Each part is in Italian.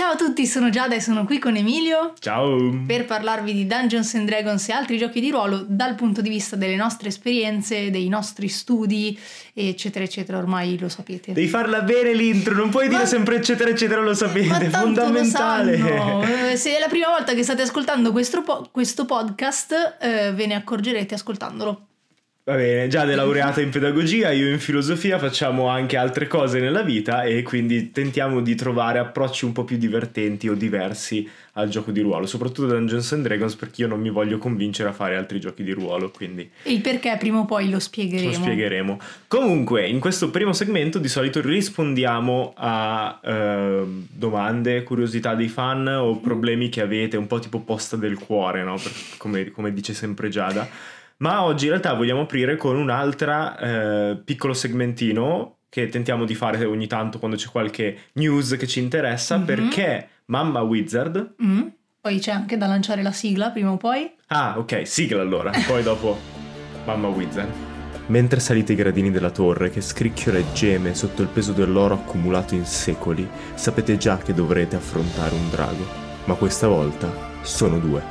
Ciao a tutti, sono Giada e sono qui con Emilio Ciao! per parlarvi di Dungeons and Dragons e altri giochi di ruolo dal punto di vista delle nostre esperienze, dei nostri studi, eccetera, eccetera. Ormai lo sapete. Devi farla bene l'intro, non puoi Ma- dire sempre eccetera eccetera, lo sapete, Ma è fondamentale. Se è la prima volta che state ascoltando questo, po- questo podcast, eh, ve ne accorgerete ascoltandolo. Va bene, Giada è laureata in pedagogia, io in filosofia, facciamo anche altre cose nella vita e quindi tentiamo di trovare approcci un po' più divertenti o diversi al gioco di ruolo, soprattutto Dungeons and Dragons perché io non mi voglio convincere a fare altri giochi di ruolo, quindi E il perché prima o poi lo spiegheremo. lo spiegheremo. Comunque, in questo primo segmento di solito rispondiamo a eh, domande, curiosità dei fan o problemi che avete, un po' tipo posta del cuore, no? Per- come, come dice sempre Giada. Ma oggi in realtà vogliamo aprire con un altro piccolo segmentino che tentiamo di fare ogni tanto quando c'è qualche news che ci interessa, Mhm. perché Mamma Wizard... Mm. Poi c'è anche da lanciare la sigla prima o poi. Ah, ok, sigla allora, poi dopo Mamma Wizard. Mentre salite i gradini della torre che scricchiola e geme sotto il peso dell'oro accumulato in secoli, sapete già che dovrete affrontare un drago. Ma questa volta sono due.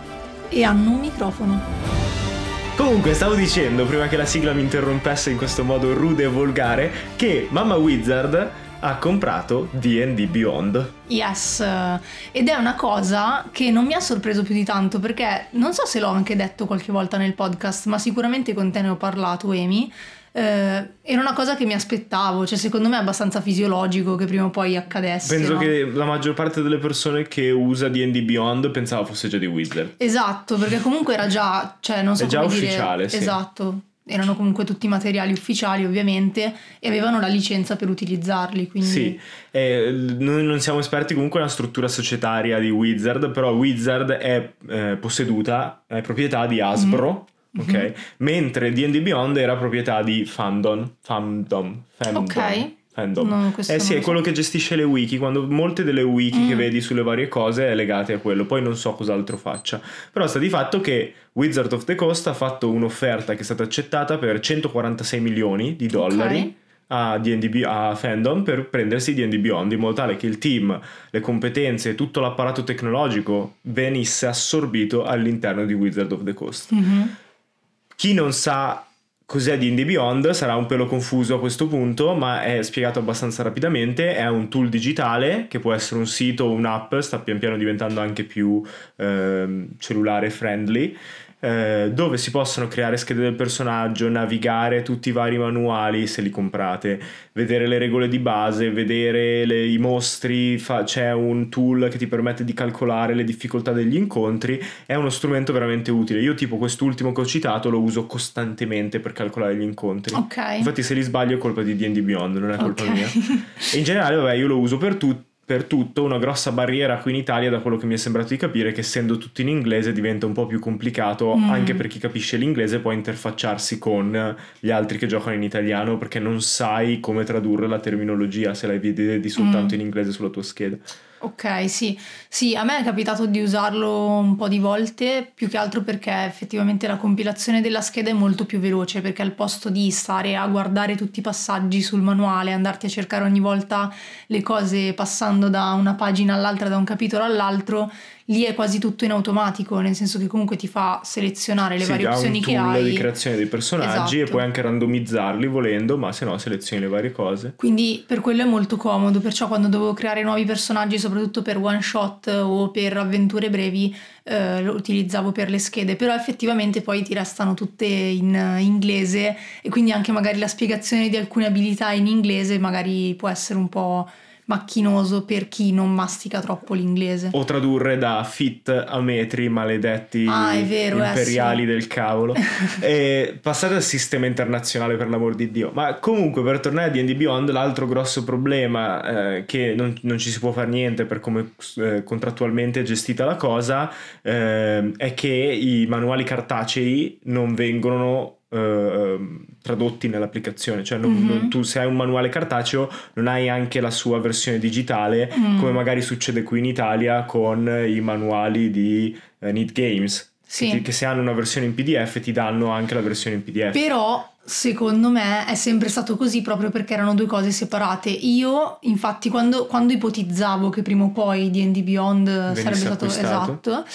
E hanno un microfono. Comunque, stavo dicendo, prima che la sigla mi interrompesse in questo modo rude e volgare, che Mamma Wizard ha comprato D&D Beyond. Yes, ed è una cosa che non mi ha sorpreso più di tanto perché non so se l'ho anche detto qualche volta nel podcast, ma sicuramente con te ne ho parlato, Amy. Eh, era una cosa che mi aspettavo, cioè secondo me è abbastanza fisiologico che prima o poi accadesse. Penso no? che la maggior parte delle persone che usa D&D Beyond pensava fosse già di Wizard. Esatto, perché comunque era già, cioè non so È già dire- ufficiale, sì. Esatto. Erano comunque tutti materiali ufficiali, ovviamente, e avevano la licenza per utilizzarli. Quindi... Sì, eh, noi non siamo esperti comunque nella struttura societaria di Wizard, però Wizard è eh, posseduta, è proprietà di Hasbro, ok? Mhm. Mentre D&D Beyond era proprietà di Fandom, Fandom, Fandom. Ok. Fandom. No, Eh sì, è so. quello che gestisce le wiki, quando molte delle wiki che Mm. vedi sulle varie cose è legate a quello, poi non so cos'altro faccia. Però sta di fatto che Wizard of the Coast ha fatto un'offerta che è stata accettata per 146 milioni di dollari Ok. a, D&D a Fandom per prendersi D&D Beyond in modo tale che il team, le competenze e tutto l'apparato tecnologico venisse assorbito all'interno di Wizard of the Coast. Mhm. Chi non sa cos'è D&D Beyond sarà un pelo confuso a questo punto, ma è spiegato abbastanza rapidamente. È un tool digitale che può essere un sito o un'app, sta pian piano diventando anche più ehm, cellulare friendly. Eh, dove si possono creare schede del personaggio, navigare tutti i vari manuali se li comprate, vedere le regole di base, vedere le- i mostri, fa- c'è un tool che ti permette di calcolare le difficoltà degli incontri, è uno strumento veramente utile. Io tipo quest'ultimo che ho citato lo uso costantemente per calcolare gli incontri. Ok. Infatti se li sbaglio è colpa di D&D Beyond, non è colpa Ok. mia. E in generale, vabbè, io lo uso per, tu- per tutto. Una grossa barriera qui in Italia, da quello che mi è sembrato di capire, che essendo tutto in inglese diventa un po' più complicato Mm. anche per chi capisce l'inglese poi interfacciarsi con gli altri che giocano in italiano perché non sai come tradurre la terminologia se la vedi soltanto Mm. in inglese sulla tua scheda. Ok, sì. Sì, a me è capitato di usarlo un po' di volte, più che altro perché effettivamente la compilazione della scheda è molto più veloce, perché al posto di stare a guardare tutti i passaggi sul manuale, andarti a cercare ogni volta le cose passando da una pagina all'altra, da un capitolo all'altro, lì è quasi tutto in automatico, nel senso che comunque ti fa selezionare le Sì, varie opzioni che hai. di creazione dei personaggi e Esatto. puoi anche randomizzarli volendo, ma se no selezioni le varie cose. Quindi per quello è molto comodo, perciò quando dovevo creare nuovi personaggi, soprattutto per one shot o per avventure brevi, eh, lo utilizzavo per le schede, però effettivamente poi ti restano tutte in inglese e quindi anche magari la spiegazione di alcune abilità in inglese magari può essere un po' macchinoso per chi non mastica troppo l'inglese. O tradurre da fit a metri maledetti Ah, vero, eh, imperiali sì. del cavolo. passate al sistema internazionale per l'amor di Dio. Ma comunque per tornare a D&D Beyond l'altro grosso problema eh, che non, non ci si può fare niente per come eh, contrattualmente è gestita la cosa eh, è che i manuali cartacei non vengono eh, tradotti nell'applicazione cioè non- Mhm. non- tu se hai un manuale cartaceo non hai anche la sua versione digitale Mm. come magari succede qui in Italia con i manuali di eh, Need Games Sì. che, che se hanno una versione in PDF ti danno anche la versione in PDF Però Secondo me è sempre stato così proprio perché erano due cose separate. Io, infatti, quando, quando ipotizzavo che prima o poi DD Beyond Venisse sarebbe stato acquistato. esatto,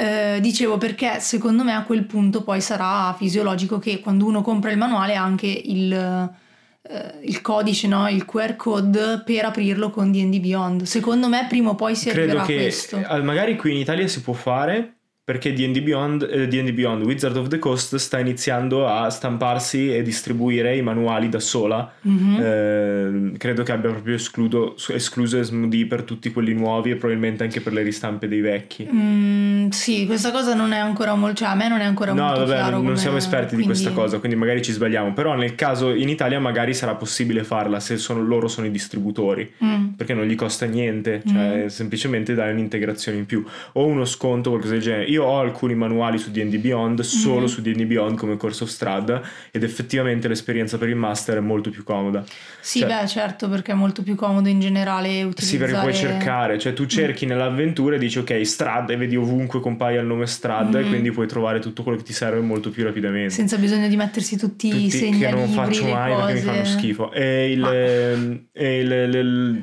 eh, dicevo perché secondo me a quel punto poi sarà fisiologico che quando uno compra il manuale ha anche il, eh, il codice, no? il QR code per aprirlo con DD Beyond. Secondo me prima o poi si Credo arriverà a che questo. eh, magari qui in Italia si può fare perché D&D Beyond, eh, D&D Beyond Wizard of the Coast sta iniziando a stamparsi e distribuire i manuali da sola. Mhm. Eh, credo che abbia proprio escludo, escluso Asmodee per tutti quelli nuovi e probabilmente anche per le ristampe dei vecchi. Mm, sì, questa cosa non è ancora molto, cioè a me non è ancora No, molto vabbè, chiaro. non, non come- siamo esperti di quindi- questa cosa, quindi magari ci sbagliamo. Però nel caso in Italia magari sarà possibile farla se sono- loro sono i distributori. Mm. Perché non gli costa niente, cioè Mm. semplicemente dai un'integrazione in più o uno sconto, qualcosa del genere. Io ho alcuni manuali su DD Beyond, solo Mhm. su DD Beyond come Course of Strad, ed effettivamente l'esperienza per il master è molto più comoda. Sì, Cioè- beh, certo, perché è molto più comodo in generale utilizzare... Sì, perché puoi cercare, cioè tu cerchi nell'avventura e dici ok, Strad e vedi ovunque compaia il nome Strad e Mhm. quindi puoi trovare tutto quello che ti serve molto più rapidamente. Senza bisogno di mettersi tutti, i tutti segnalibri, che non faccio mai perché mi cose. fanno schifo e il, ehm, e il- il- il-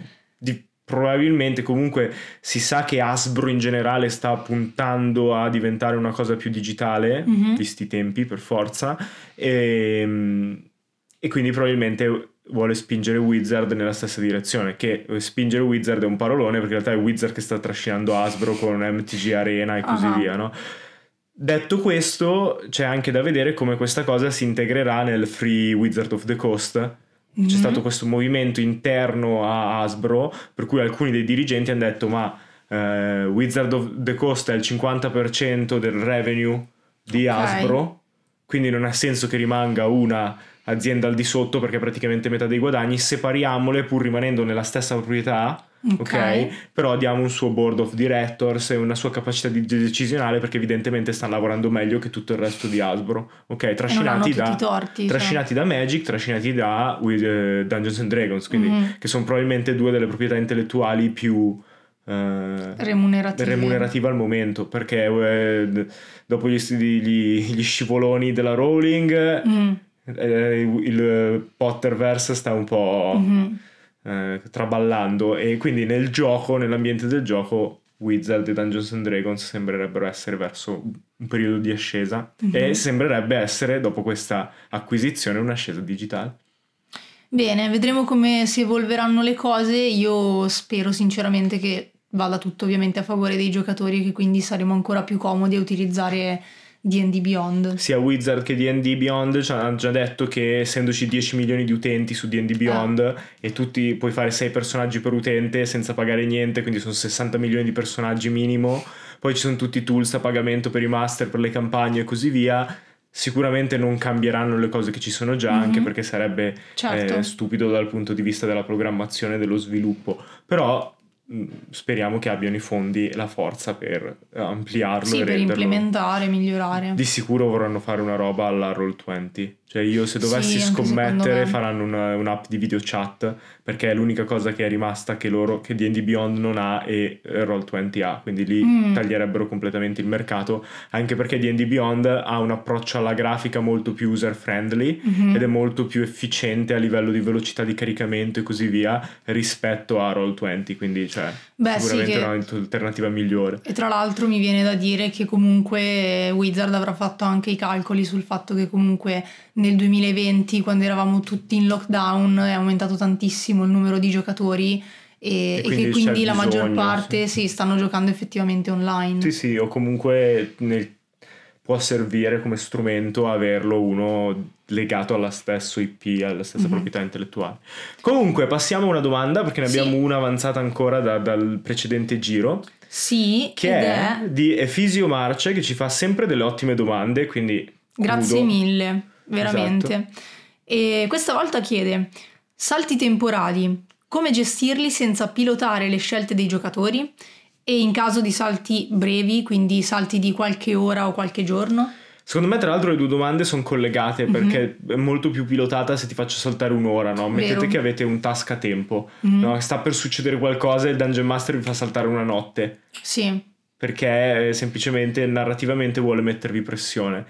probabilmente comunque si sa che Hasbro in generale sta puntando a diventare una cosa più digitale Mhm. visti i tempi per forza e, e quindi probabilmente vuole spingere Wizard nella stessa direzione che spingere Wizard è un parolone perché in realtà è Wizard che sta trascinando Hasbro con MTG Arena e così Ah. via no? Detto questo, c'è anche da vedere come questa cosa si integrerà nel Free Wizard of the Coast. C'è Mhm. stato questo movimento interno a Hasbro, per cui alcuni dei dirigenti hanno detto: Ma eh, Wizard of the Coast è il 50% del revenue di Ok. Hasbro, quindi non ha senso che rimanga una azienda al di sotto perché è praticamente metà dei guadagni. Separiamole pur rimanendo nella stessa proprietà. Ok. ok, però diamo un suo board of directors e una sua capacità di decisionale perché evidentemente stanno lavorando meglio che tutto il resto di Hasbro. Ok, trascinati da, torti. cioè. trascinati da Magic, trascinati da with, eh, Dungeons and Dragons, quindi Mhm. che sono probabilmente due delle proprietà intellettuali più eh, Remunerative. remunerative al momento, perché d- dopo gli, gli- gli scivoloni della Rowling Mm, il Potterverse sta un po' mhm. Eh, traballando e quindi nel gioco, nell'ambiente del gioco Wizard e Dungeons and Dragons sembrerebbero essere verso un periodo di ascesa Mhm. e sembrerebbe essere dopo questa acquisizione un'ascesa digitale. Bene, vedremo come si evolveranno le cose. Io spero sinceramente che vada tutto ovviamente a favore dei giocatori e che quindi saremo ancora più comodi a utilizzare D&D Beyond. Sia Wizard che D&D Beyond ci hanno già detto che essendoci 10 milioni di utenti su D&D Beyond Ah. e tutti puoi fare 6 personaggi per utente senza pagare niente, quindi sono 60 milioni di personaggi minimo. Poi ci sono tutti i tools a pagamento per i master, per le campagne e così via. Sicuramente non cambieranno le cose che ci sono già, Mhm. anche perché sarebbe Certo. eh, stupido dal punto di vista della programmazione e dello sviluppo. Però speriamo che abbiano i fondi e la forza per eh, ampliarlo Sì, e per renderlo implementare, migliorare. di sicuro vorranno fare una roba alla Roll20. Cioè, io se dovessi Sì, scommettere, faranno una- un'app di video chat. Perché è l'unica cosa che è rimasta che loro, che DD Beyond non ha e eh, Roll20 ha. Quindi lì Mm. taglierebbero completamente il mercato. Anche perché DD Beyond ha un approccio alla grafica molto più user friendly Mhm. ed è molto più efficiente a livello di velocità di caricamento e così via rispetto a Roll20. Quindi, cioè, Beh, sì, sicuramente che- è un'alternativa migliore. E tra l'altro mi viene da dire che comunque Wizard avrà fatto anche i calcoli sul fatto che comunque nel 2020, quando eravamo tutti in lockdown, è aumentato tantissimo il numero di giocatori e, e quindi che quindi la maggior bisogno, parte sì, stanno giocando effettivamente online. Sì, sì, o comunque nel- può servire come strumento averlo uno legato alla stessa IP, alla stessa Mhm. proprietà intellettuale. Comunque, passiamo a una domanda perché ne Sì. abbiamo una avanzata ancora da- dal precedente giro, Sì, che è, è... di Efisio Marce che ci fa sempre delle ottime domande, quindi Grazie Udo. mille, veramente. Esatto. E questa volta chiede: salti temporali, come gestirli senza pilotare le scelte dei giocatori? E in caso di salti brevi, quindi salti di qualche ora o qualche giorno? Secondo me, tra l'altro, le due domande sono collegate Mhm. perché è molto più pilotata se ti faccio saltare un'ora, no? Mettete Vero. che avete un task a tempo, Mhm. no? Sta per succedere qualcosa e il Dungeon Master vi fa saltare una notte. Sì, perché eh, semplicemente narrativamente vuole mettervi pressione.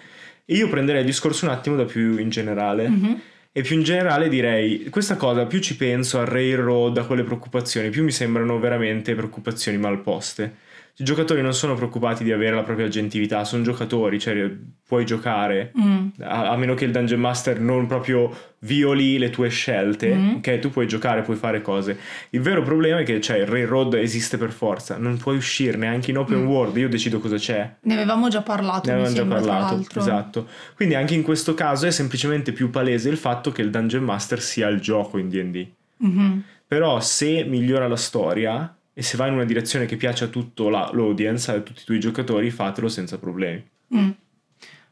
Io prenderei il discorso un attimo da più in generale. Mm-hmm. E più in generale direi, questa cosa, più ci penso al railroad, a quelle preoccupazioni, più mi sembrano veramente preoccupazioni mal poste. I giocatori non sono preoccupati di avere la propria agentività, sono giocatori, cioè puoi giocare, Mm. a, a meno che il Dungeon Master non proprio violi le tue scelte, Mm. ok? Tu puoi giocare, puoi fare cose. Il vero problema è che cioè, il railroad esiste per forza, non puoi uscirne, anche in open Mm. world, io decido cosa c'è. Ne avevamo già parlato, Ne avevamo già sembra, parlato, esatto. Quindi anche in questo caso è semplicemente più palese il fatto che il Dungeon Master sia il gioco in D&D. Mhm. Però se migliora la storia e se va in una direzione che piace a tutto la- l'audience, a tutti i tuoi giocatori, fatelo senza problemi. Mm.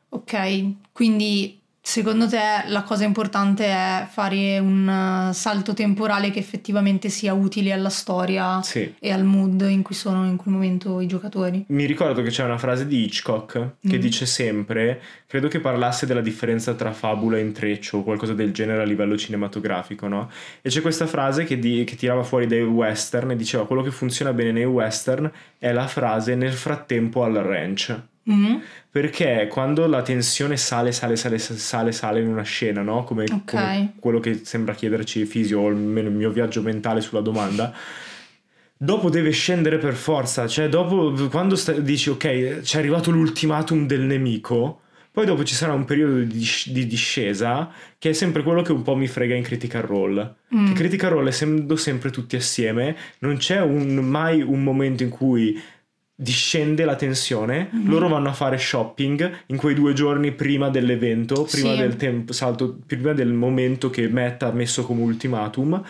Ok, quindi secondo te la cosa importante è fare un uh, salto temporale che effettivamente sia utile alla storia Sì. e al mood in cui sono in quel momento i giocatori? Mi ricordo che c'è una frase di Hitchcock che Mm. dice sempre, credo che parlasse della differenza tra fabula e intreccio o qualcosa del genere a livello cinematografico, no? E c'è questa frase che, di- che tirava fuori dai western e diceva quello che funziona bene nei western è la frase nel frattempo al ranch. Mhm. Perché quando la tensione sale, sale, sale, sale, sale in una scena, no? Come, Ok. come quello che sembra chiederci Fisio o almeno il mio viaggio mentale sulla domanda. Dopo deve scendere per forza, cioè dopo quando sta- dici ok, c'è arrivato l'ultimatum del nemico, poi dopo ci sarà un periodo di, di discesa che è sempre quello che un po' mi frega in Critical Role. Mm. Che Critical Role essendo sempre tutti assieme, non c'è un- mai un momento in cui discende la tensione, Mhm. loro vanno a fare shopping in quei due giorni prima dell'evento, prima Sì. del tempo, salto, prima del momento che Matt ha messo come ultimatum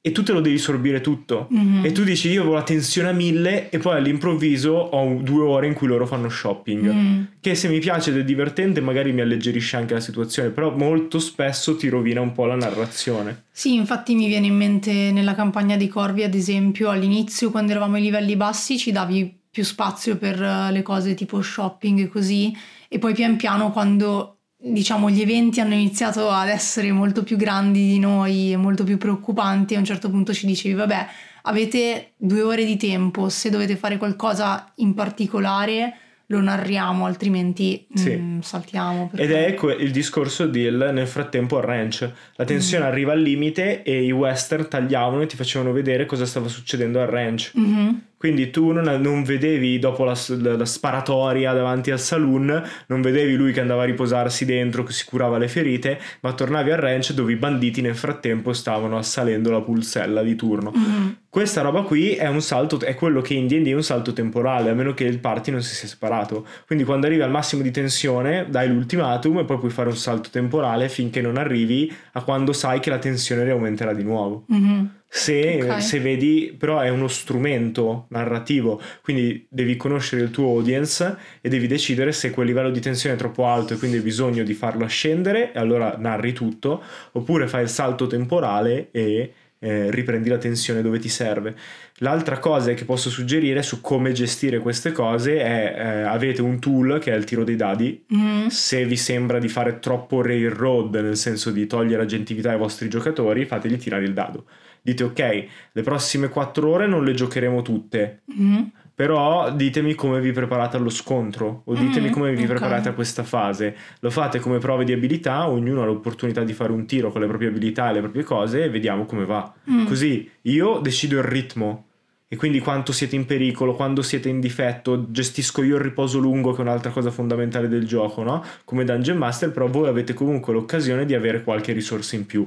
e tu te lo devi sorbire tutto. Mhm. E tu dici io avevo la tensione a mille e poi all'improvviso ho due ore in cui loro fanno shopping. Mm. Che se mi piace ed è divertente magari mi alleggerisce anche la situazione, però molto spesso ti rovina un po' la narrazione. Sì, infatti mi viene in mente nella campagna di Corvi, ad esempio, all'inizio quando eravamo ai livelli bassi ci davi più spazio per eh, le cose tipo shopping e così, e poi pian piano quando diciamo gli eventi hanno iniziato ad essere molto più grandi di noi e molto più preoccupanti, a un certo punto ci dicevi vabbè, avete due ore di tempo, se dovete fare qualcosa in particolare lo narriamo, altrimenti Sì. mm, saltiamo. Ed perché- è que- il discorso del nel frattempo al ranch. La tensione Mm. arriva al limite e i western tagliavano e ti facevano vedere cosa stava succedendo al ranch. Mhm. Quindi tu non, non vedevi dopo la, la- la sparatoria davanti al saloon, non vedevi lui che andava a riposarsi dentro, che si curava le ferite, ma tornavi al ranch dove i banditi nel frattempo stavano assalendo la pulsella di turno. Mhm. Questa roba qui è un salto, è quello che in D&D è un salto temporale, a meno che il party non si sia separato. Quindi quando arrivi al massimo di tensione, dai l'ultimatum e poi puoi fare un salto temporale finché non arrivi a quando sai che la tensione riaumenterà di nuovo. Mhm. Se, Ok. se vedi, però è uno strumento narrativo, quindi devi conoscere il tuo audience e devi decidere se quel livello di tensione è troppo alto e quindi hai bisogno di farlo ascendere e allora narri tutto, oppure fai il salto temporale e eh, riprendi la tensione dove ti serve. L'altra cosa che posso suggerire su come gestire queste cose è eh, avete un tool che è il tiro dei dadi, Mhm. se vi sembra di fare troppo railroad, nel senso di togliere agentività ai vostri giocatori, fategli tirare il dado. Dite ok, le prossime 4 ore non le giocheremo tutte, Mhm. però ditemi come vi preparate allo scontro o ditemi Mm, come vi ok. preparate a questa fase. Lo fate come prove di abilità, ognuno ha l'opportunità di fare un tiro con le proprie abilità e le proprie cose e vediamo come va. Mm. Così io decido il ritmo. E quindi quanto siete in pericolo, quando siete in difetto, gestisco io il riposo lungo, che è un'altra cosa fondamentale del gioco, no? Come Dungeon Master, però voi avete comunque l'occasione di avere qualche risorsa in più.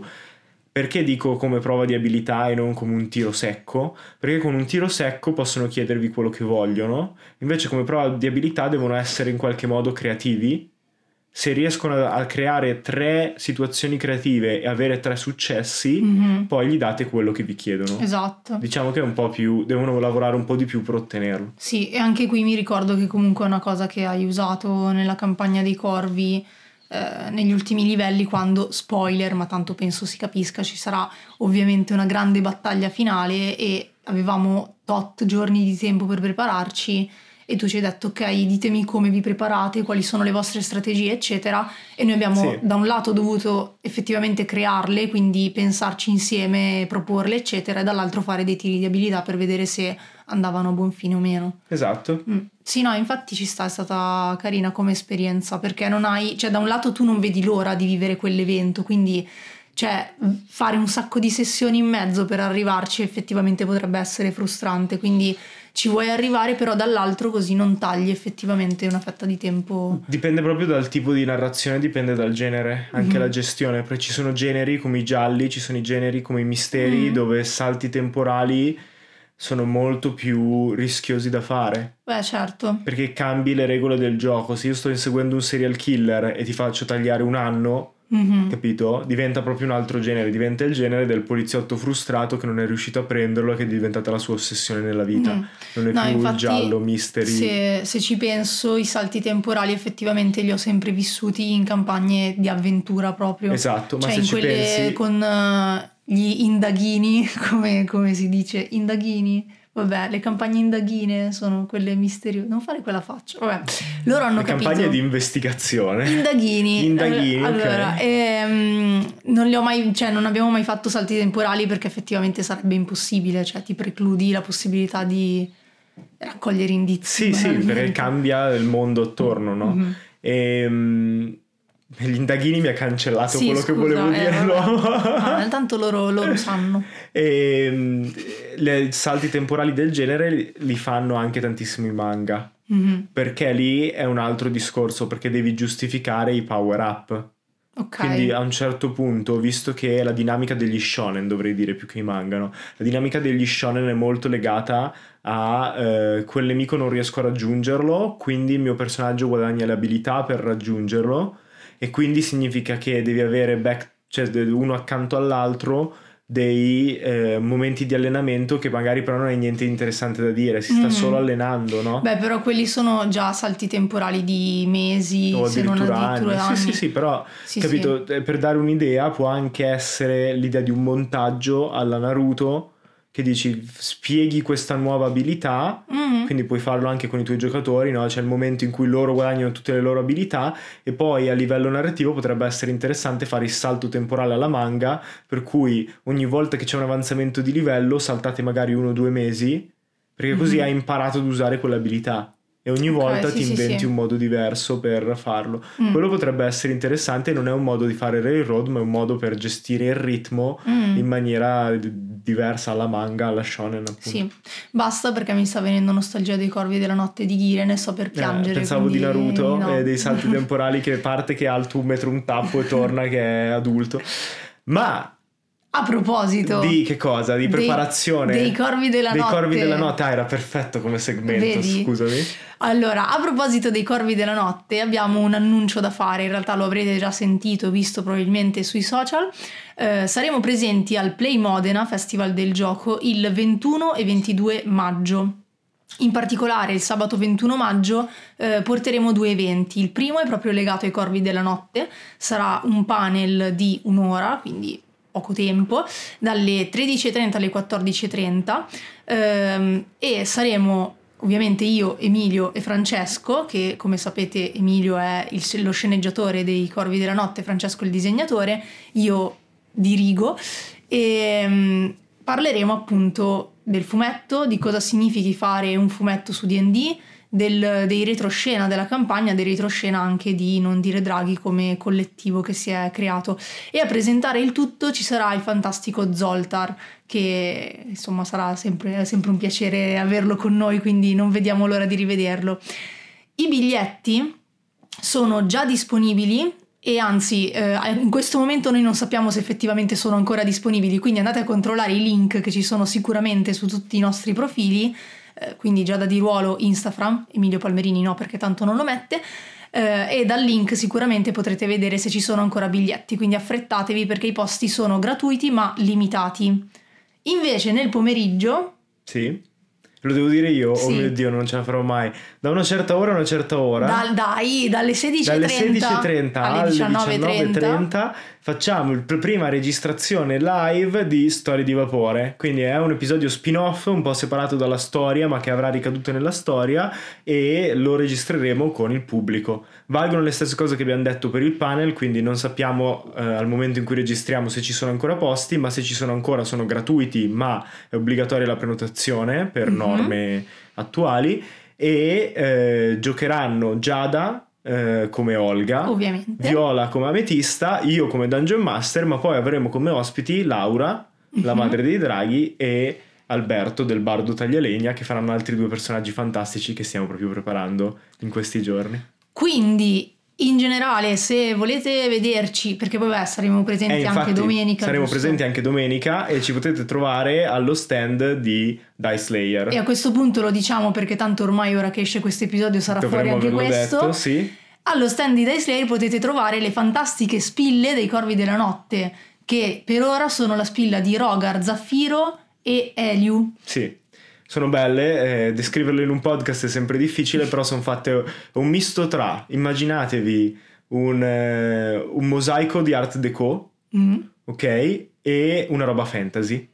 Perché dico come prova di abilità e non come un tiro secco? Perché con un tiro secco possono chiedervi quello che vogliono, invece come prova di abilità devono essere in qualche modo creativi. Se riescono a, creare tre situazioni creative e avere tre successi, Mhm. poi gli date quello che vi chiedono. Esatto. Diciamo che è un po' più. devono lavorare un po' di più per ottenerlo. Sì, e anche qui mi ricordo che comunque è una cosa che hai usato nella campagna dei corvi eh, negli ultimi livelli quando, spoiler, ma tanto penso si capisca, ci sarà ovviamente una grande battaglia finale e avevamo tot giorni di tempo per prepararci e tu ci hai detto ok ditemi come vi preparate, quali sono le vostre strategie eccetera e noi abbiamo Sì. da un lato dovuto effettivamente crearle, quindi pensarci insieme, proporle eccetera e dall'altro fare dei tiri di abilità per vedere se andavano a buon fine o meno. Esatto. Mm. Sì, no, infatti ci sta, è stata carina come esperienza perché non hai, cioè da un lato tu non vedi l'ora di vivere quell'evento, quindi cioè fare un sacco di sessioni in mezzo per arrivarci effettivamente potrebbe essere frustrante, quindi ci vuoi arrivare però dall'altro così non tagli effettivamente una fetta di tempo. Dipende proprio dal tipo di narrazione, dipende dal genere, anche mm-hmm. la gestione, perché ci sono generi come i gialli, ci sono i generi come i misteri mm-hmm. dove salti temporali sono molto più rischiosi da fare. Beh, certo. Perché cambi le regole del gioco. Se io sto inseguendo un serial killer e ti faccio tagliare un anno, mm-hmm. capito? Diventa proprio un altro genere, diventa il genere del poliziotto frustrato che non è riuscito a prenderlo e che è diventata la sua ossessione nella vita. Mm. Non è no, più infatti, giallo, mystery. Se, se, ci penso, i salti temporali effettivamente li ho sempre vissuti in campagne di avventura proprio. Esatto, ma cioè se in ci pensi... con uh, gli indaghini, come, come si dice, indaghini Vabbè, le campagne indaghine sono quelle misteriose. Non fare quella faccia. Vabbè, loro hanno le capito. campagne di investigazione. Indaghini. Indaghini, allora, ok. ehm, non, li ho mai, cioè, non abbiamo mai fatto salti temporali perché effettivamente sarebbe impossibile. Cioè, ti precludi la possibilità di raccogliere indizi. Sì, sì, perché cambia il mondo attorno, no? Mm-hmm. E, um, gli indaghini mi ha cancellato sì, quello scusa, che volevo eh, dirlo. Ah, tanto loro, loro sanno. E ehm, i salti temporali del genere li fanno anche tantissimi manga. Mm-hmm. Perché lì è un altro discorso, perché devi giustificare i power up. Okay. Quindi a un certo punto, visto che la dinamica degli shonen, dovrei dire più che i manga, no? la dinamica degli shonen è molto legata a eh, quel nemico non riesco a raggiungerlo, quindi il mio personaggio guadagna le abilità per raggiungerlo e quindi significa che devi avere back, cioè uno accanto all'altro dei eh, momenti di allenamento che magari però non hai niente di interessante da dire, si sta mm. solo allenando, no? Beh, però quelli sono già salti temporali di mesi, o se non addirittura anni. Sì, sì, sì, però sì, capito, sì. per dare un'idea può anche essere l'idea di un montaggio alla Naruto che dici spieghi questa nuova abilità, mm-hmm. quindi puoi farlo anche con i tuoi giocatori, no? c'è il momento in cui loro guadagnano tutte le loro abilità e poi a livello narrativo potrebbe essere interessante fare il salto temporale alla manga, per cui ogni volta che c'è un avanzamento di livello saltate magari uno o due mesi, perché così mm-hmm. hai imparato ad usare quell'abilità e ogni volta okay, ti sì, inventi sì, un modo diverso per farlo. Mm. Quello potrebbe essere interessante, non è un modo di fare railroad, ma è un modo per gestire il ritmo mm. in maniera diversa alla manga, alla shonen. Appunto. Sì, basta perché mi sta venendo nostalgia dei corvi della notte di Ghire, ne so per eh, piangere. Eh, pensavo quindi... di Naruto no. e dei salti temporali che parte che ha il tuo un tappo e torna che è adulto. Ma a proposito di che cosa? Di preparazione dei, dei corvi della dei notte. Dei corvi della notte, ah, era perfetto come segmento, Vedi? scusami. Allora, a proposito dei corvi della notte, abbiamo un annuncio da fare, in realtà lo avrete già sentito, visto probabilmente sui social. Eh, saremo presenti al Play Modena, Festival del Gioco, il 21 e 22 maggio. In particolare il sabato 21 maggio eh, porteremo due eventi. Il primo è proprio legato ai corvi della notte, sarà un panel di un'ora, quindi poco tempo, dalle 13.30 alle 14.30 ehm, e saremo ovviamente io, Emilio e Francesco, che come sapete Emilio è il, lo sceneggiatore dei Corvi della Notte, Francesco il disegnatore, io dirigo e ehm, parleremo appunto del fumetto, di cosa significhi fare un fumetto su D&D, del, dei retroscena della campagna, dei retroscena anche di Non dire Draghi come collettivo che si è creato. E a presentare il tutto ci sarà il fantastico Zoltar, che insomma sarà sempre, sempre un piacere averlo con noi, quindi non vediamo l'ora di rivederlo. I biglietti sono già disponibili e anzi eh, in questo momento noi non sappiamo se effettivamente sono ancora disponibili, quindi andate a controllare i link che ci sono sicuramente su tutti i nostri profili eh, quindi già da di ruolo Instagram, Emilio Palmerini no perché tanto non lo mette, eh, e dal link sicuramente potrete vedere se ci sono ancora biglietti, quindi affrettatevi perché i posti sono gratuiti ma limitati. Invece nel pomeriggio... Sì. Lo devo dire io? Sì. Oh mio Dio, non ce la farò mai. Da una certa ora a una certa ora. Da, dai, dalle 16.30 dalle 16.30 alle 19.30 19.30 facciamo la prima registrazione live di Storie di Vapore. Quindi è un episodio spin-off un po' separato dalla storia, ma che avrà ricadute nella storia e lo registreremo con il pubblico. Valgono le stesse cose che abbiamo detto per il panel, quindi non sappiamo eh, al momento in cui registriamo se ci sono ancora posti, ma se ci sono ancora sono gratuiti, ma è obbligatoria la prenotazione per mm-hmm. norme attuali e eh, giocheranno Giada eh, come Olga, Ovviamente. Viola come Ametista, io come Dungeon Master, ma poi avremo come ospiti Laura, la Mhm. madre dei draghi, e Alberto del Bardo Taglialegna, che faranno altri due personaggi fantastici che stiamo proprio preparando in questi giorni. Quindi, in generale, se volete vederci, perché poi beh, saremo presenti E anche domenica. saremo giusto? presenti anche domenica e ci potete trovare allo stand di Dice Slayer. E a questo punto lo diciamo perché tanto ormai ora che esce questo episodio sarà fuori Dovremmo anche averlo questo. detto, sì. Allo stand di Dice Slayer potete trovare le fantastiche spille dei Corvi della Notte, che per ora sono la spilla di Rogar, Zaffiro e Eliu. Sì, sono belle, eh, descriverle in un podcast è sempre difficile, però sono fatte un misto tra, immaginatevi un, eh, un mosaico di art deco, Mm. ok? E una roba fantasy.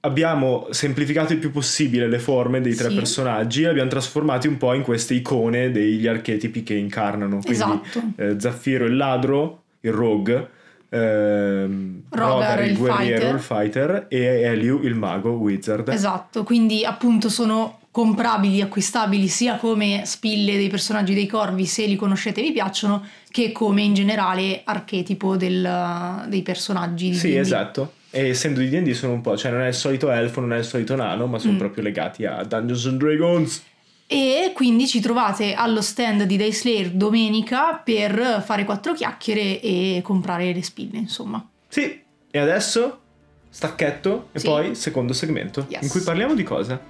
Abbiamo semplificato il più possibile le forme dei tre Sì. personaggi e abbiamo trasformati un po' in queste icone degli archetipi che incarnano. Quindi Esatto. eh, Zaffiro il ladro, il rogue, ehm, Rogar il il guerriero, fighter. il fighter e Eliu il mago, wizard. Esatto, quindi appunto sono comprabili, acquistabili sia come spille dei personaggi dei corvi se li conoscete e vi piacciono, che come in generale archetipo del- dei personaggi di Sì, D&D. esatto. E essendo di D&D sono un po', cioè non è il solito elfo, non è il solito nano, ma sono Mm. proprio legati a Dungeons and Dragons. E quindi ci trovate allo stand di Day Slayer domenica per fare quattro chiacchiere e comprare le spille, insomma. Sì, e adesso stacchetto e Sì. poi secondo segmento Yes. in cui parliamo di cosa?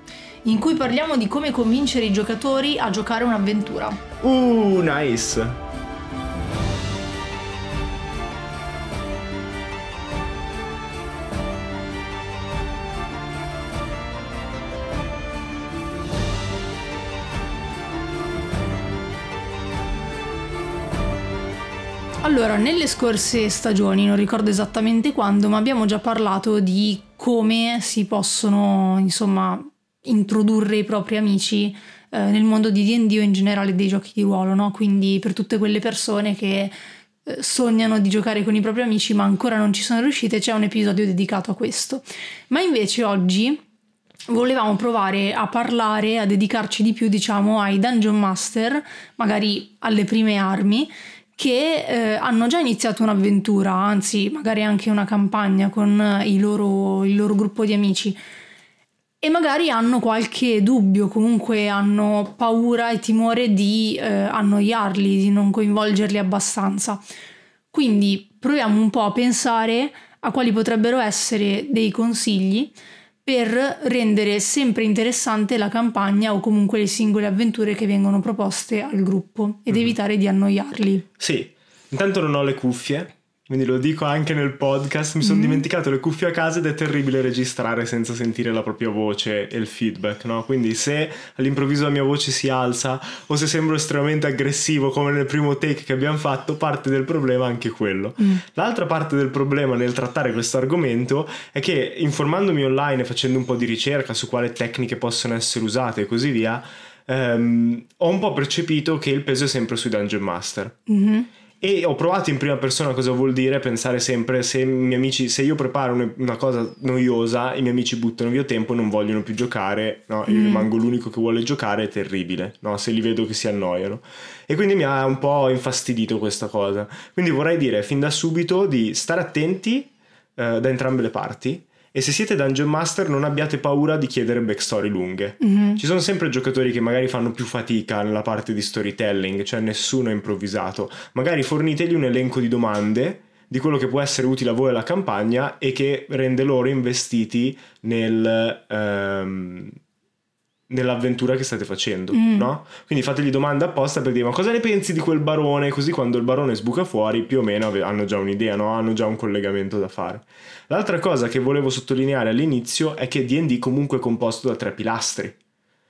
In cui parliamo di come convincere i giocatori a giocare un'avventura. Uh, nice. Allora, nelle scorse stagioni, non ricordo esattamente quando, ma abbiamo già parlato di come si possono, insomma, introdurre i propri amici eh, nel mondo di D&D o in generale dei giochi di ruolo, no? Quindi per tutte quelle persone che eh, sognano di giocare con i propri amici ma ancora non ci sono riuscite, c'è un episodio dedicato a questo. Ma invece oggi volevamo provare a parlare, a dedicarci di più, diciamo, ai dungeon master, magari alle prime armi, che eh, hanno già iniziato un'avventura, anzi, magari anche una campagna con i loro- il loro gruppo di amici. E magari hanno qualche dubbio, comunque hanno paura e timore di eh, annoiarli, di non coinvolgerli abbastanza. Quindi proviamo un po' a pensare a quali potrebbero essere dei consigli per rendere sempre interessante la campagna o comunque le singole avventure che vengono proposte al gruppo ed Mhm. evitare di annoiarli. Sì, intanto non ho le cuffie, quindi lo dico anche nel podcast, mi sono Mm. dimenticato le cuffie a casa ed è terribile registrare senza sentire la propria voce e il feedback, no? Quindi se all'improvviso la mia voce si alza o se sembro estremamente aggressivo come nel primo take che abbiamo fatto, parte del problema è anche quello. Mm. L'altra parte del problema nel trattare questo argomento è che informandomi online e facendo un po' di ricerca su quali tecniche possono essere usate e così via, ehm, ho un po' percepito che il peso è sempre sui Dungeon Master. Mhm. E ho provato in prima persona cosa vuol dire pensare sempre se i miei amici, se io preparo un- una cosa noiosa, i miei amici buttano via tempo e non vogliono più giocare, no? Io Mm. rimango l'unico che vuole giocare, è terribile, no? Se li vedo che si annoiano. E quindi mi ha un po' infastidito questa cosa. Quindi vorrei dire fin da subito di stare attenti eh, da entrambe le parti e se siete Dungeon Master non abbiate paura di chiedere backstory lunghe. Mhm. Ci sono sempre giocatori che magari fanno più fatica nella parte di storytelling, cioè nessuno è improvvisato. Magari fornitegli un elenco di domande di quello che può essere utile a voi alla campagna e che rende loro investiti nel, ehm, nell'avventura che state facendo, Mm. no? Quindi fategli domande apposta per dire ma cosa ne pensi di quel barone? Così quando il barone sbuca fuori più o meno ave- hanno già un'idea, no? Hanno già un collegamento da fare. L'altra cosa che volevo sottolineare all'inizio è che D&D comunque è composto da tre pilastri,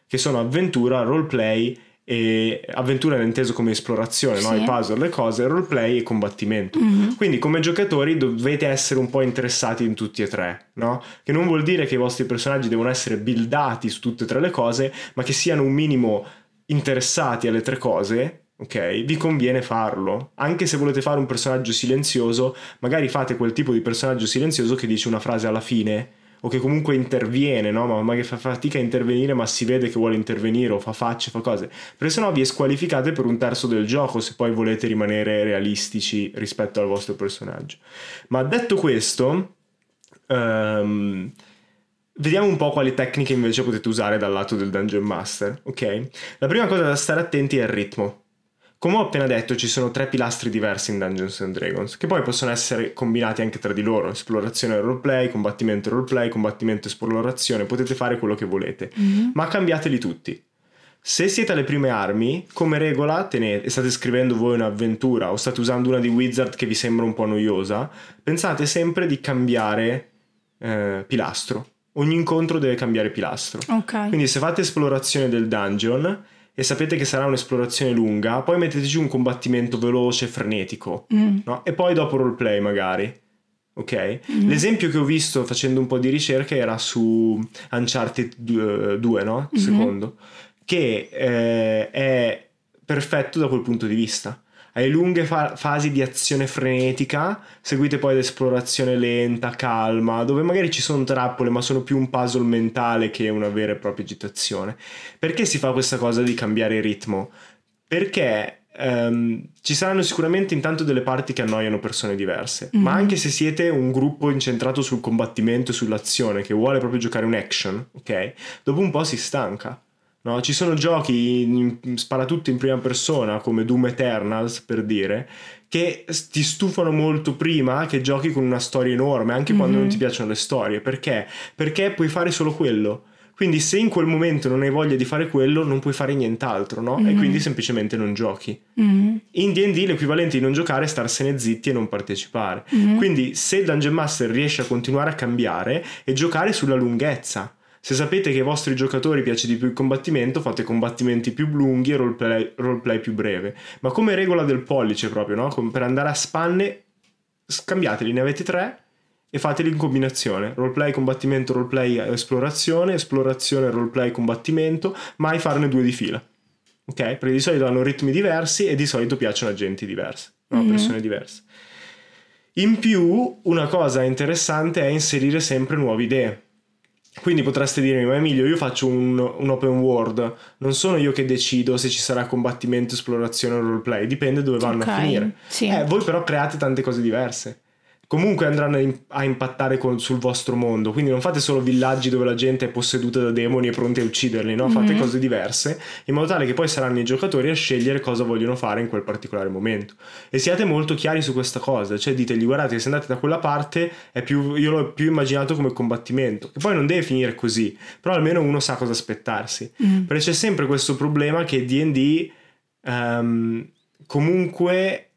che sono avventura, roleplay e avventura inteso come esplorazione, no? Sì. i puzzle, le cose, roleplay e combattimento. Mhm. Quindi come giocatori dovete essere un po' interessati in tutti e tre, no? Che non vuol dire che i vostri personaggi devono essere buildati su tutte e tre le cose, ma che siano un minimo interessati alle tre cose, ok? Vi conviene farlo. Anche se volete fare un personaggio silenzioso, magari fate quel tipo di personaggio silenzioso che dice una frase alla fine o che comunque interviene, no? ma magari fa fatica a intervenire ma si vede che vuole intervenire o fa facce, fa cose, perché sennò vi squalificate per un terzo del gioco se poi volete rimanere realistici rispetto al vostro personaggio. Ma detto questo, um, vediamo un po' quali tecniche invece potete usare dal lato del Dungeon Master, ok? La prima cosa da stare attenti è il ritmo. Come ho appena detto, ci sono tre pilastri diversi in Dungeons and Dragons, che poi possono essere combinati anche tra di loro: esplorazione e roleplay, combattimento e roleplay, combattimento e esplorazione. Potete fare quello che volete, mm-hmm. ma cambiateli tutti. Se siete alle prime armi, come regola tenete, e state scrivendo voi un'avventura o state usando una di Wizard che vi sembra un po' noiosa, pensate sempre di cambiare eh, pilastro. Ogni incontro deve cambiare pilastro. Okay. Quindi se fate esplorazione del dungeon e sapete che sarà un'esplorazione lunga, poi metteteci un combattimento veloce, frenetico, mm. no? e poi dopo roleplay magari. Ok? Mm. L'esempio che ho visto facendo un po' di ricerca era su Uncharted 2, no? Il mm-hmm. secondo, che eh, è perfetto da quel punto di vista hai lunghe fa- fasi di azione frenetica, seguite poi l'esplorazione lenta, calma, dove magari ci sono trappole, ma sono più un puzzle mentale che una vera e propria agitazione. Perché si fa questa cosa di cambiare ritmo? Perché Um, ci saranno sicuramente intanto delle parti che annoiano persone diverse, mm-hmm. ma anche se siete un gruppo incentrato sul combattimento e sull'azione che vuole proprio giocare un action, ok? Dopo un po' si stanca. No? Ci sono giochi in, sparatutto in prima persona come Doom Eternals per dire che ti stufano molto prima che giochi con una storia enorme anche mm-hmm. quando non mhm. ti piacciono le storie perché? Perché puoi fare solo quello quindi se in quel momento non hai voglia di fare quello non puoi fare nient'altro no? mm-hmm. e quindi semplicemente non giochi mm-hmm. in D&D l'equivalente di non giocare è starsene zitti e non partecipare mhm. quindi se il Dungeon Master riesce a continuare a cambiare e giocare sulla lunghezza se sapete che ai vostri giocatori piace di più il combattimento, fate combattimenti più lunghi e roleplay, roleplay più breve. Ma come regola del pollice proprio, no? Per andare a spanne, scambiateli, ne avete tre e fateli in combinazione. Roleplay, combattimento, roleplay, esplorazione, esplorazione, roleplay, combattimento, mai farne due di fila. Ok? Perché di solito hanno ritmi diversi e di solito piacciono a gente diverse, no? mm-hmm. persone diverse. In più, una cosa interessante è inserire sempre nuove idee quindi potreste dirmi, ma Emilio, io faccio un, un, open world, non sono io che decido se ci sarà combattimento, esplorazione o roleplay, dipende dove vanno okay, a finire. Sì. Eh, voi però create tante cose diverse comunque andranno a impattare con, sul vostro mondo. Quindi non fate solo villaggi dove la gente è posseduta da demoni e pronti a ucciderli, no? Fate mm-hmm. cose diverse in modo tale che poi saranno i giocatori a scegliere cosa vogliono fare in quel particolare momento. E siate molto chiari su questa cosa, cioè ditegli guardate se andate da quella parte è più, io l'ho più immaginato come combattimento, che poi non deve finire così, però almeno uno sa cosa aspettarsi. Mm. Perché c'è sempre questo problema che D&D um, ehm, comunque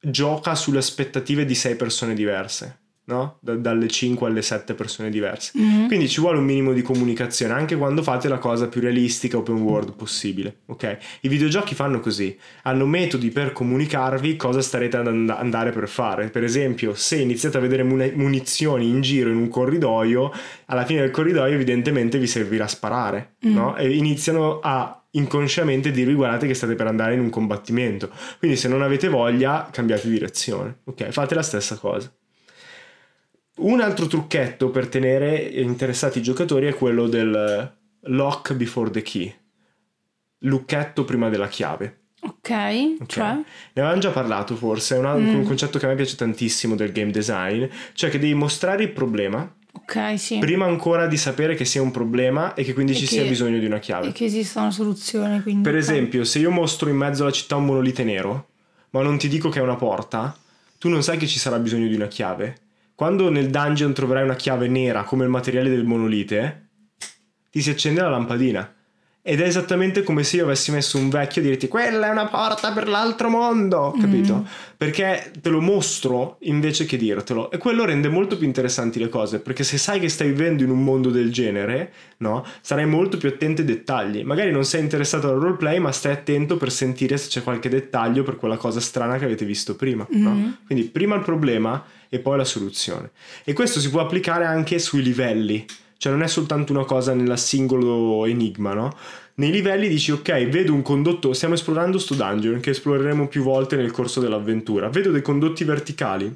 gioca sulle aspettative di sei persone diverse. No? Da, dalle 5 alle 7 persone diverse. Mm-hmm. Quindi ci vuole un minimo di comunicazione anche quando fate la cosa più realistica open world possibile. Ok? I videogiochi fanno così, hanno metodi per comunicarvi cosa starete ad and- andare per fare. Per esempio, se iniziate a vedere mun- munizioni in giro in un corridoio, alla fine del corridoio evidentemente vi servirà sparare, mm-hmm. no? E iniziano a inconsciamente dirvi guardate che state per andare in un combattimento. Quindi se non avete voglia cambiate direzione. Ok, fate la stessa cosa. Un altro trucchetto per tenere interessati i giocatori è quello del lock before the key. Lucchetto prima della chiave. Ok, okay. cioè? Ne avevamo già parlato forse, è un, mm. un concetto che a me piace tantissimo del game design, cioè che devi mostrare il problema, Ok, sì. Prima ancora di sapere che sia un problema e che quindi e ci che, sia bisogno di una chiave. E che esista una soluzione. Quindi, per esempio, se io mostro in mezzo alla città un monolite nero, ma non ti dico che è una porta, tu non sai che ci sarà bisogno di una chiave. Quando nel dungeon troverai una chiave nera come il materiale del monolite, ti si accende la lampadina. Ed è esattamente come se io avessi messo un vecchio e dirti quella è una porta per l'altro mondo, capito? Mm. Perché te lo mostro invece che dirtelo. E quello rende molto più interessanti le cose, perché se sai che stai vivendo in un mondo del genere, no? Sarai molto più attento ai dettagli. Magari non sei interessato al roleplay, ma stai attento per sentire se c'è qualche dettaglio per quella cosa strana che avete visto prima, mm. no? Quindi prima il problema e poi la soluzione. E questo si può applicare anche sui livelli cioè non è soltanto una cosa nella singolo enigma, no? Nei livelli dici ok, vedo un condotto, stiamo esplorando sto dungeon che esploreremo più volte nel corso dell'avventura, vedo dei condotti verticali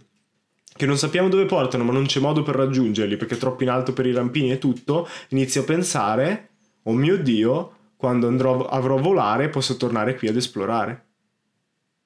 che non sappiamo dove portano, ma non c'è modo per raggiungerli perché è troppo in alto per i rampini e tutto, inizio a pensare, oh mio Dio, quando andrò, avrò a volare posso tornare qui ad esplorare.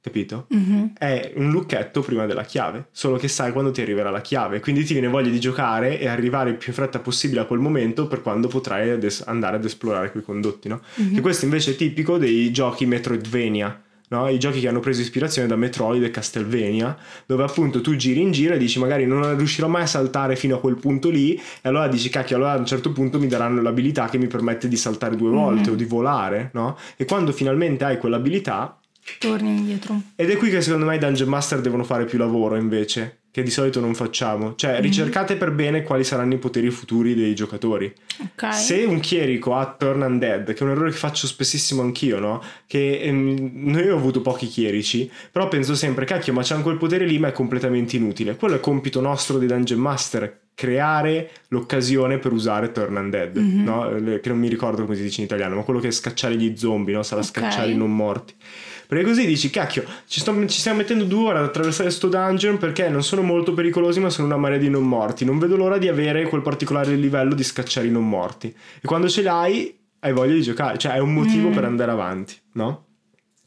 Capito? Mm-hmm. È un lucchetto prima della chiave, solo che sai quando ti arriverà la chiave, quindi ti viene voglia di giocare e arrivare il più in fretta possibile a quel momento per quando potrai ad andare ad esplorare quei condotti, no? Mm-hmm. E questo invece è tipico dei giochi Metroidvania, no? i giochi che hanno preso ispirazione da Metroid e Castlevania, dove appunto tu giri in giro e dici magari non riuscirò mai a saltare fino a quel punto lì, e allora dici cacchio, allora a un certo punto mi daranno l'abilità che mi permette di saltare due volte Mm-hmm. o di volare, no? E quando finalmente hai quell'abilità, Torni indietro. ed è qui che secondo me i Dungeon Master devono fare più lavoro invece, che di solito non facciamo. Cioè, ricercate per bene quali saranno i poteri futuri dei giocatori. Ok. Se un chierico ha Turn Undead, che è un errore che faccio spessissimo anch'io, no? Che ehm, noi ho avuto pochi chierici, però penso sempre, cacchio, ma c'è anche quel potere lì, ma è completamente inutile. Quello è compito nostro dei Dungeon Master, creare l'occasione per usare Turn Undead, no? Eh, Che non mi ricordo come si dice in italiano, ma quello che è scacciare gli zombie, no? Sarà Ok. scacciare i non morti. Perché così dici, cacchio, ci, sto- ci stiamo mettendo due ore ad attraversare sto dungeon perché non sono molto pericolosi, ma sono una marea di non morti. Non vedo l'ora di avere quel particolare livello di scacciare i non morti. E quando ce l'hai, hai voglia di giocare, cioè è un motivo per andare avanti, no?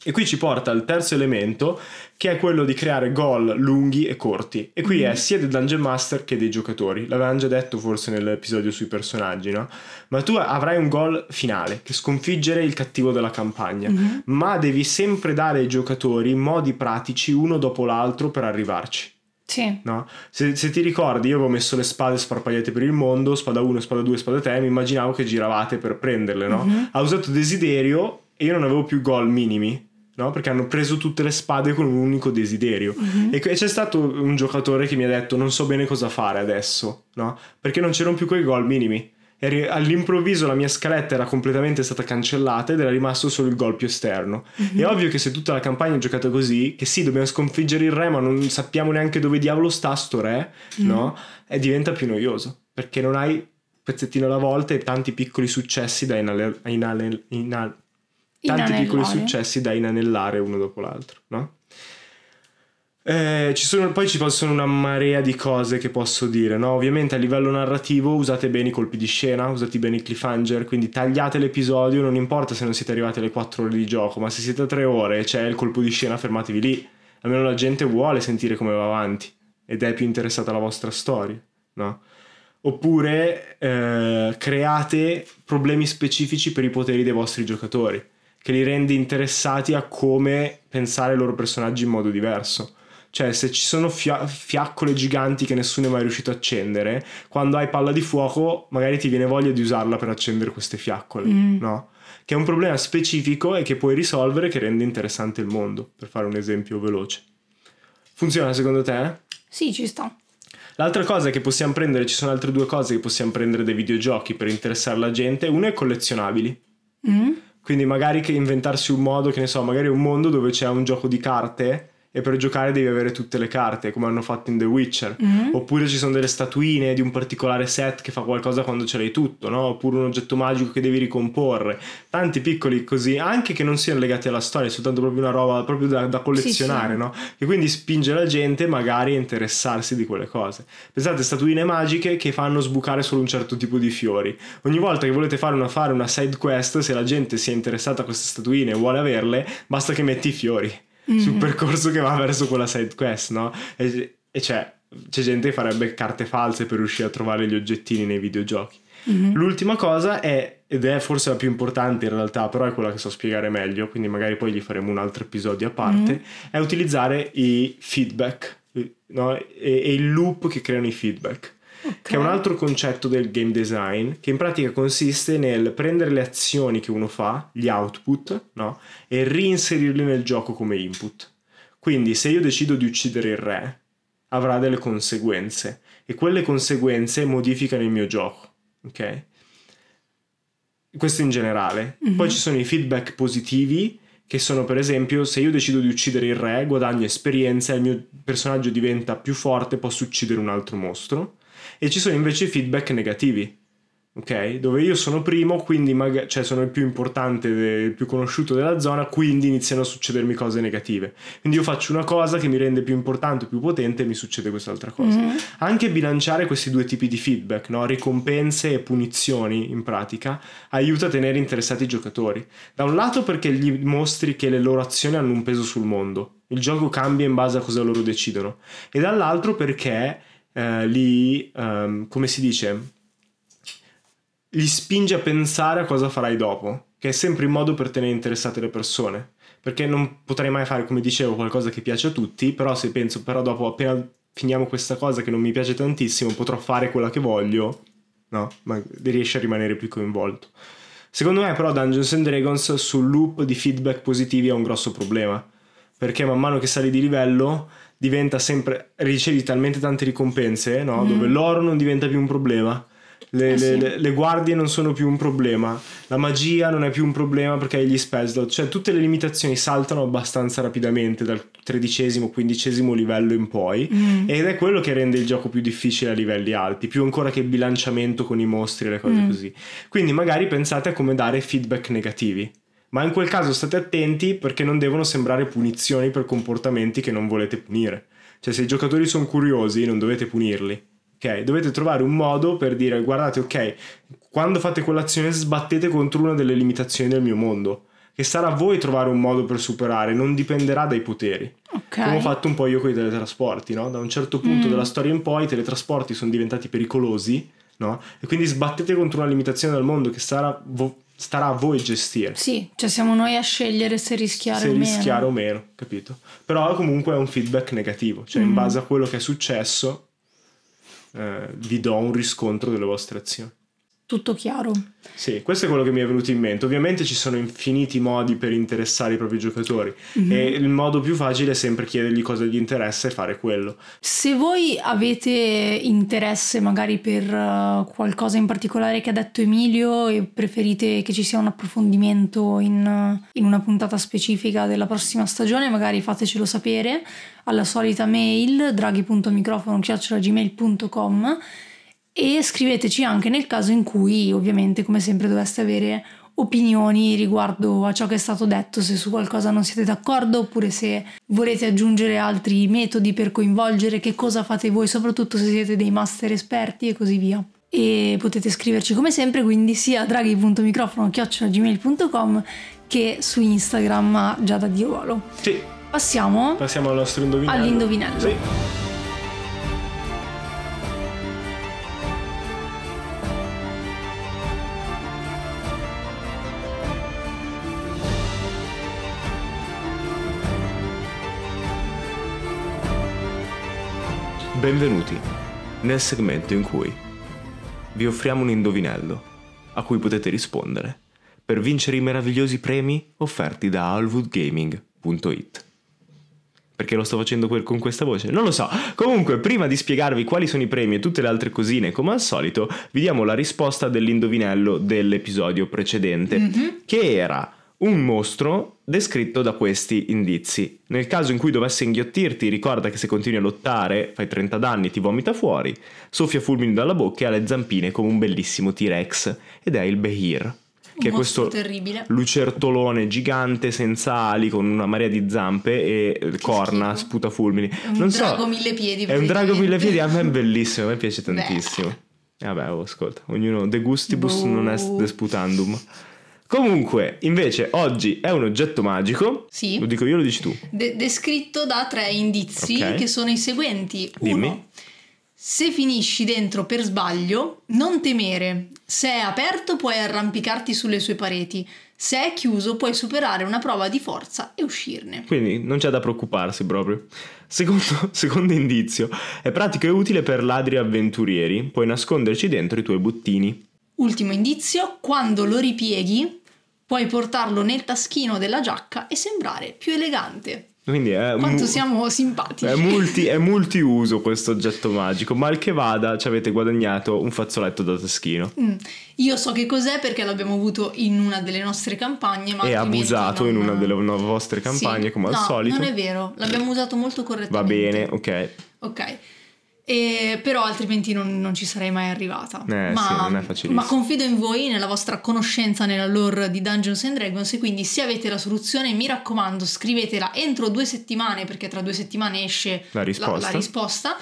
E qui ci porta al terzo elemento, che è quello di creare goal lunghi e corti. E qui è sia del Dungeon Master che dei giocatori. L'avevamo già detto forse nell'episodio sui personaggi, no? Ma tu avrai un goal finale, che sconfiggere il cattivo della campagna. Ma devi sempre dare ai giocatori modi pratici uno dopo l'altro per arrivarci. Sì. No? Se, se ti ricordi, io avevo messo le spade sparpagliate per il mondo, spada 1, spada 2, spada 3, mi immaginavo che giravate per prenderle, no? Ha usato desiderio e io non avevo più gol minimi, no? Perché hanno preso tutte le spade con un unico desiderio. E que- c'è stato un giocatore che mi ha detto non so bene cosa fare adesso, no? Perché non c'erano più quei gol minimi. E all'improvviso la mia scaletta era completamente stata cancellata ed era rimasto solo il gol più esterno. È ovvio che se tutta la campagna è giocata così, che sì, dobbiamo sconfiggere il re, ma non sappiamo neanche dove diavolo sta sto re, no? E diventa più noioso. Perché non hai pezzettino alla volta e tanti piccoli successi da inale- inale- inal- tanti piccoli successi da inanellare uno dopo l'altro, no? Eh, ci sono, poi ci possono una marea di cose che posso dire, no? Ovviamente a livello narrativo usate bene i colpi di scena, usate bene i cliffhanger, quindi tagliate l'episodio, non importa se non siete arrivati alle 4 ore di gioco, ma se siete a 3 ore e c'è il colpo di scena, fermatevi lì. Almeno la gente vuole sentire come va avanti ed è più interessata alla vostra storia, no? Oppure eh, create problemi specifici per i poteri dei vostri giocatori, che li rende interessati a come pensare ai loro personaggi in modo diverso. Cioè, se ci sono fia- fiaccole giganti che nessuno è mai riuscito a accendere, quando hai palla di fuoco, magari ti viene voglia di usarla per accendere queste fiaccole, no? Che è un problema specifico e che puoi risolvere che rende interessante il mondo, per fare un esempio veloce. Funziona secondo te? Sì, ci sta. L'altra cosa che possiamo prendere, ci sono altre due cose che possiamo prendere dai videogiochi per interessare la gente. Uno è collezionabili. Mm? Quindi magari che inventarsi un modo, che ne so, magari un mondo dove c'è un gioco di carte e per giocare devi avere tutte le carte, come hanno fatto in The Witcher. Oppure ci sono delle statuine di un particolare set che fa qualcosa quando ce l'hai tutto, no? Oppure un oggetto magico che devi ricomporre. Tanti piccoli così, anche che non siano legati alla storia, è soltanto proprio una roba proprio da, da collezionare, Sì, sì. no? Che quindi spinge la gente magari a interessarsi di quelle cose. Pensate, statuine magiche che fanno sbucare solo un certo tipo di fiori. Ogni volta che volete fare una, fare una side quest, se la gente si è interessata a queste statuine e vuole averle, basta che metti i fiori sul percorso che va verso quella side quest, no? E, e c'è, c'è gente che farebbe carte false per riuscire a trovare gli oggettini nei videogiochi. L'ultima cosa è, ed è forse la più importante in realtà, però è quella che so spiegare meglio, quindi magari poi gli faremo un altro episodio a parte, è utilizzare i feedback no? e, e il loop che creano i feedback. Che è un altro concetto del game design, che in pratica consiste nel prendere le azioni che uno fa, gli output, no? e reinserirli nel gioco come input. Quindi se io decido di uccidere il re, avrà delle conseguenze e quelle conseguenze modificano il mio gioco, ok? Questo in generale. Poi ci sono i feedback positivi che sono per esempio se io decido di uccidere il re, guadagno esperienza, il mio personaggio diventa più forte, posso uccidere un altro mostro. E ci sono invece i feedback negativi, ok? Dove io sono primo, quindi mag- cioè sono il più importante, il più conosciuto della zona, quindi iniziano a succedermi cose negative. Quindi io faccio una cosa che mi rende più importante, più potente e mi succede quest'altra cosa. Mm-hmm. Anche bilanciare questi due tipi di feedback, no? ricompense e punizioni in pratica, aiuta a tenere interessati i giocatori. Da un lato perché gli mostri che le loro azioni hanno un peso sul mondo, il gioco cambia in base a cosa loro decidono, e dall'altro perché eh, li, um, come si dice, li spinge a pensare a cosa farai dopo, che è sempre il modo per tenere interessate le persone. Perché non potrei mai fare, come dicevo, qualcosa che piace a tutti, però se penso, però dopo appena finiamo questa cosa che non mi piace tantissimo, potrò fare quella che voglio, no? Ma riesci a rimanere più coinvolto. Secondo me però Dungeons and Dragons sul loop di feedback positivi ha un grosso problema, perché man mano che sali di livello diventa sempre, ricevi talmente tante ricompense, no? Mm. Dove l'oro non diventa più un problema le, eh sì. le, le, guardie non sono più un problema, la magia non è più un problema perché hai gli spell slot, cioè tutte le limitazioni saltano abbastanza rapidamente dal tredicesimo, quindicesimo livello in poi mm. ed è quello che rende il gioco più difficile a livelli alti, più ancora che il bilanciamento con i mostri e le cose mm. così. Quindi magari pensate a come dare feedback negativi. Ma in quel caso state attenti perché non devono sembrare punizioni per comportamenti che non volete punire. Cioè se i giocatori sono curiosi non dovete punirli Ok, dovete trovare un modo per dire guardate, ok, quando fate quell'azione sbattete contro una delle limitazioni del mio mondo. Che sarà a voi trovare un modo per superare, non dipenderà dai poteri. Okay. Come ho fatto un po' io con i teletrasporti, no? Da un certo punto mm. della storia in poi i teletrasporti sono diventati pericolosi, no? E quindi sbattete contro una limitazione del mondo che sarà, vo- starà a voi gestire. Sì, cioè siamo noi a scegliere se rischiare se o meno. Se rischiare o meno, capito? Però comunque è un feedback negativo, cioè mm. in base a quello che è successo eh, vi do un riscontro delle vostre azioni. Tutto chiaro. Sì, questo è quello che mi è venuto in mente. Ovviamente ci sono infiniti modi per interessare i propri giocatori mm-hmm. e il modo più facile è sempre chiedergli cosa gli interessa e fare quello. Se voi avete interesse magari per uh, qualcosa in particolare che ha detto Emilio e preferite che ci sia un approfondimento in, in una puntata specifica della prossima stagione, magari fatecelo sapere alla solita mail draghi.microfono.gmail.com e scriveteci anche nel caso in cui ovviamente come sempre doveste avere opinioni riguardo a ciò che è stato detto, se su qualcosa non siete d'accordo oppure se volete aggiungere altri metodi per coinvolgere, che cosa fate voi, soprattutto se siete dei master esperti e così via. E potete scriverci come sempre quindi sia a draghi.microfono.gmail.com che su Instagram a Giada Diolo. Sì. Passiamo, Passiamo al nostro indovinello. All'indovinello. Sì. Benvenuti nel segmento in cui vi offriamo un indovinello a cui potete rispondere per vincere i meravigliosi premi offerti da alwoodgaming.it. Perché lo sto facendo con questa voce? Non lo so. Comunque, prima di spiegarvi quali sono i premi e tutte le altre cosine, come al solito, vi diamo la risposta dell'indovinello dell'episodio precedente, mm-hmm. che era un mostro descritto da questi indizi. Nel caso in cui dovesse inghiottirti, ricorda che se continui a lottare, fai 30 danni, ti vomita fuori, soffia fulmini dalla bocca e ha le zampine come un bellissimo T-Rex ed è il Behir. Che è questo terribile. lucertolone gigante senza ali con una marea di zampe e che corna, schifo. sputa fulmini. È un non drago so, mille piedi. È un drago mille piedi, a me è bellissimo, a me piace tantissimo. Beh. Vabbè, oh, ascolta, ognuno de gustibus boh. non est desputandum. Comunque, invece, oggi è un oggetto magico. Sì. Lo dico io, lo dici tu. De- descritto da tre indizi okay. che sono i seguenti. Dimmi. Uno, se finisci dentro per sbaglio, non temere. Se è aperto, puoi arrampicarti sulle sue pareti. Se è chiuso, puoi superare una prova di forza e uscirne. Quindi non c'è da preoccuparsi proprio. Secondo, secondo indizio, è pratico e utile per ladri avventurieri. Puoi nasconderci dentro i tuoi buttini. Ultimo indizio, quando lo ripieghi puoi portarlo nel taschino della giacca e sembrare più elegante. Quindi è Quanto mu- siamo simpatici. È, multi, è multiuso questo oggetto magico, mal che vada ci avete guadagnato un fazzoletto da taschino. Mm. Io so che cos'è perché l'abbiamo avuto in una delle nostre campagne. Ma e abusato non... in una delle vostre campagne sì. come no, al solito. Non è vero, l'abbiamo usato molto correttamente. Va bene, ok. Ok. E, però altrimenti non, non, ci sarei mai arrivata. Eh, ma, sì, non è facilissimo. ma confido in voi, nella vostra conoscenza nella lore di Dungeons and Dragons. E quindi, se avete la soluzione, mi raccomando, scrivetela entro due settimane, perché tra due settimane esce la risposta, la, la risposta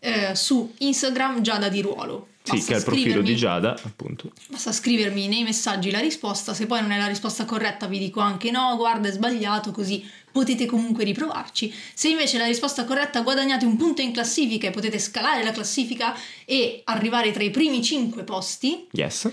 eh, su Instagram Giada di Ruolo. Basta sì, che è il profilo di Giada, appunto. Basta scrivermi nei messaggi la risposta, se poi non è la risposta corretta vi dico anche no, guarda è sbagliato, così potete comunque riprovarci. Se invece la risposta corretta guadagnate un punto in classifica e potete scalare la classifica e arrivare tra i primi 5 posti. Yes.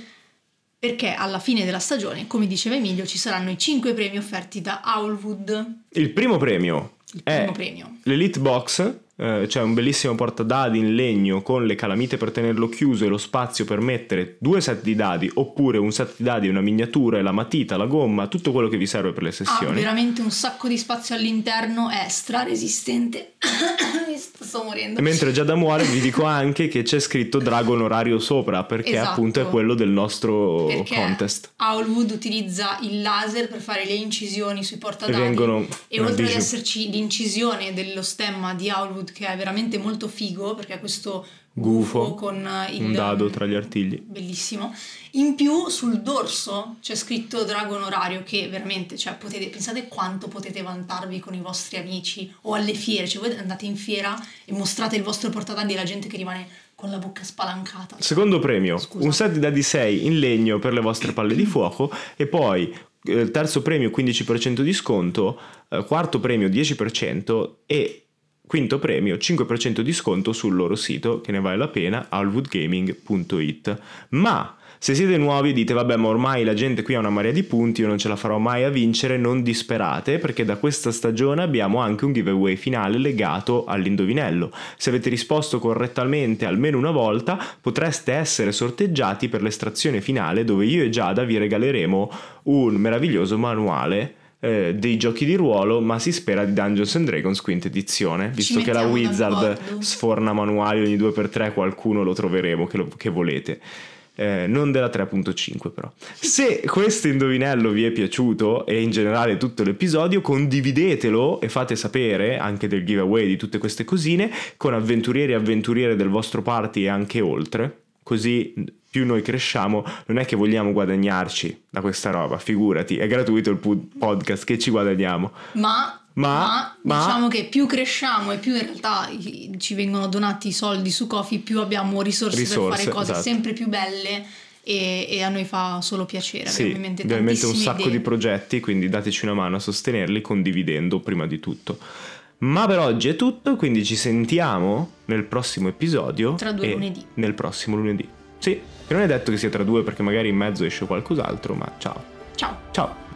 Perché alla fine della stagione, come diceva Emilio, ci saranno i 5 premi offerti da Owlwood. Il primo premio Il è primo premio. l'Elite Box eh, c'è un bellissimo portadadi in legno con le calamite per tenerlo chiuso e lo spazio per mettere due set di dadi oppure un set di dadi, una miniatura e la matita, la gomma, tutto quello che vi serve per le sessioni. Ha veramente un sacco di spazio all'interno, è straresistente. Sto morendo. Mentre già da muore vi dico anche che c'è scritto Dragon Orario sopra perché Esatto. appunto è quello del nostro Perché contest. Owlwood utilizza il laser per fare le incisioni sui portadadi. vengono E oltre ad esserci l'incisione dello stemma di Owlwood che è veramente molto figo perché è questo Gufo, con eh, il un dado tra gli artigli. bellissimo. In più sul dorso c'è scritto Dragon Orario che veramente, cioè potete pensate quanto potete vantarvi con i vostri amici o alle fiere, cioè voi andate in fiera e mostrate il vostro portadadi e la gente che rimane con la bocca spalancata. Secondo premio, Scusa. un set di dadi 6 in legno per le vostre palle di fuoco e poi eh, terzo premio 15% di sconto, eh, quarto premio 10% e quinto premio 5% di sconto sul loro sito che ne vale la pena, alwoodgaming.it. Ma se siete nuovi e dite vabbè ma ormai la gente qui ha una marea di punti, io non ce la farò mai a vincere, non disperate perché da questa stagione abbiamo anche un giveaway finale legato all'indovinello. Se avete risposto correttamente almeno una volta potreste essere sorteggiati per l'estrazione finale dove io e Giada vi regaleremo un meraviglioso manuale eh, dei giochi di ruolo, ma si spera di Dungeons and Dragons quinta edizione, visto che la Wizard sforna manuali ogni 2x3, qualcuno lo troveremo che, lo- che volete. Eh, non della 3.5 però. Se questo indovinello vi è piaciuto e in generale tutto l'episodio, condividetelo e fate sapere anche del giveaway di tutte queste cosine con avventurieri e avventuriere del vostro party e anche oltre. Così più noi cresciamo, non è che vogliamo guadagnarci da questa roba, figurati, è gratuito il podcast che ci guadagniamo. Ma, Ma- ma- diciamo che più cresciamo e più in realtà ci vengono donati i soldi su Kofi, più abbiamo risorse, Risorse, per fare cose esatto. sempre più belle e, e a noi fa solo piacere. Sì, abbiamo in mente un sacco idee. di progetti, quindi dateci una mano a sostenerli condividendo prima di tutto. Ma per oggi è tutto, quindi ci sentiamo nel prossimo episodio. Tra due lunedì. Nel prossimo lunedì. Sì, che non è detto che sia tra due perché magari in mezzo esce qualcos'altro, ma ciao. Ciao! Ciao!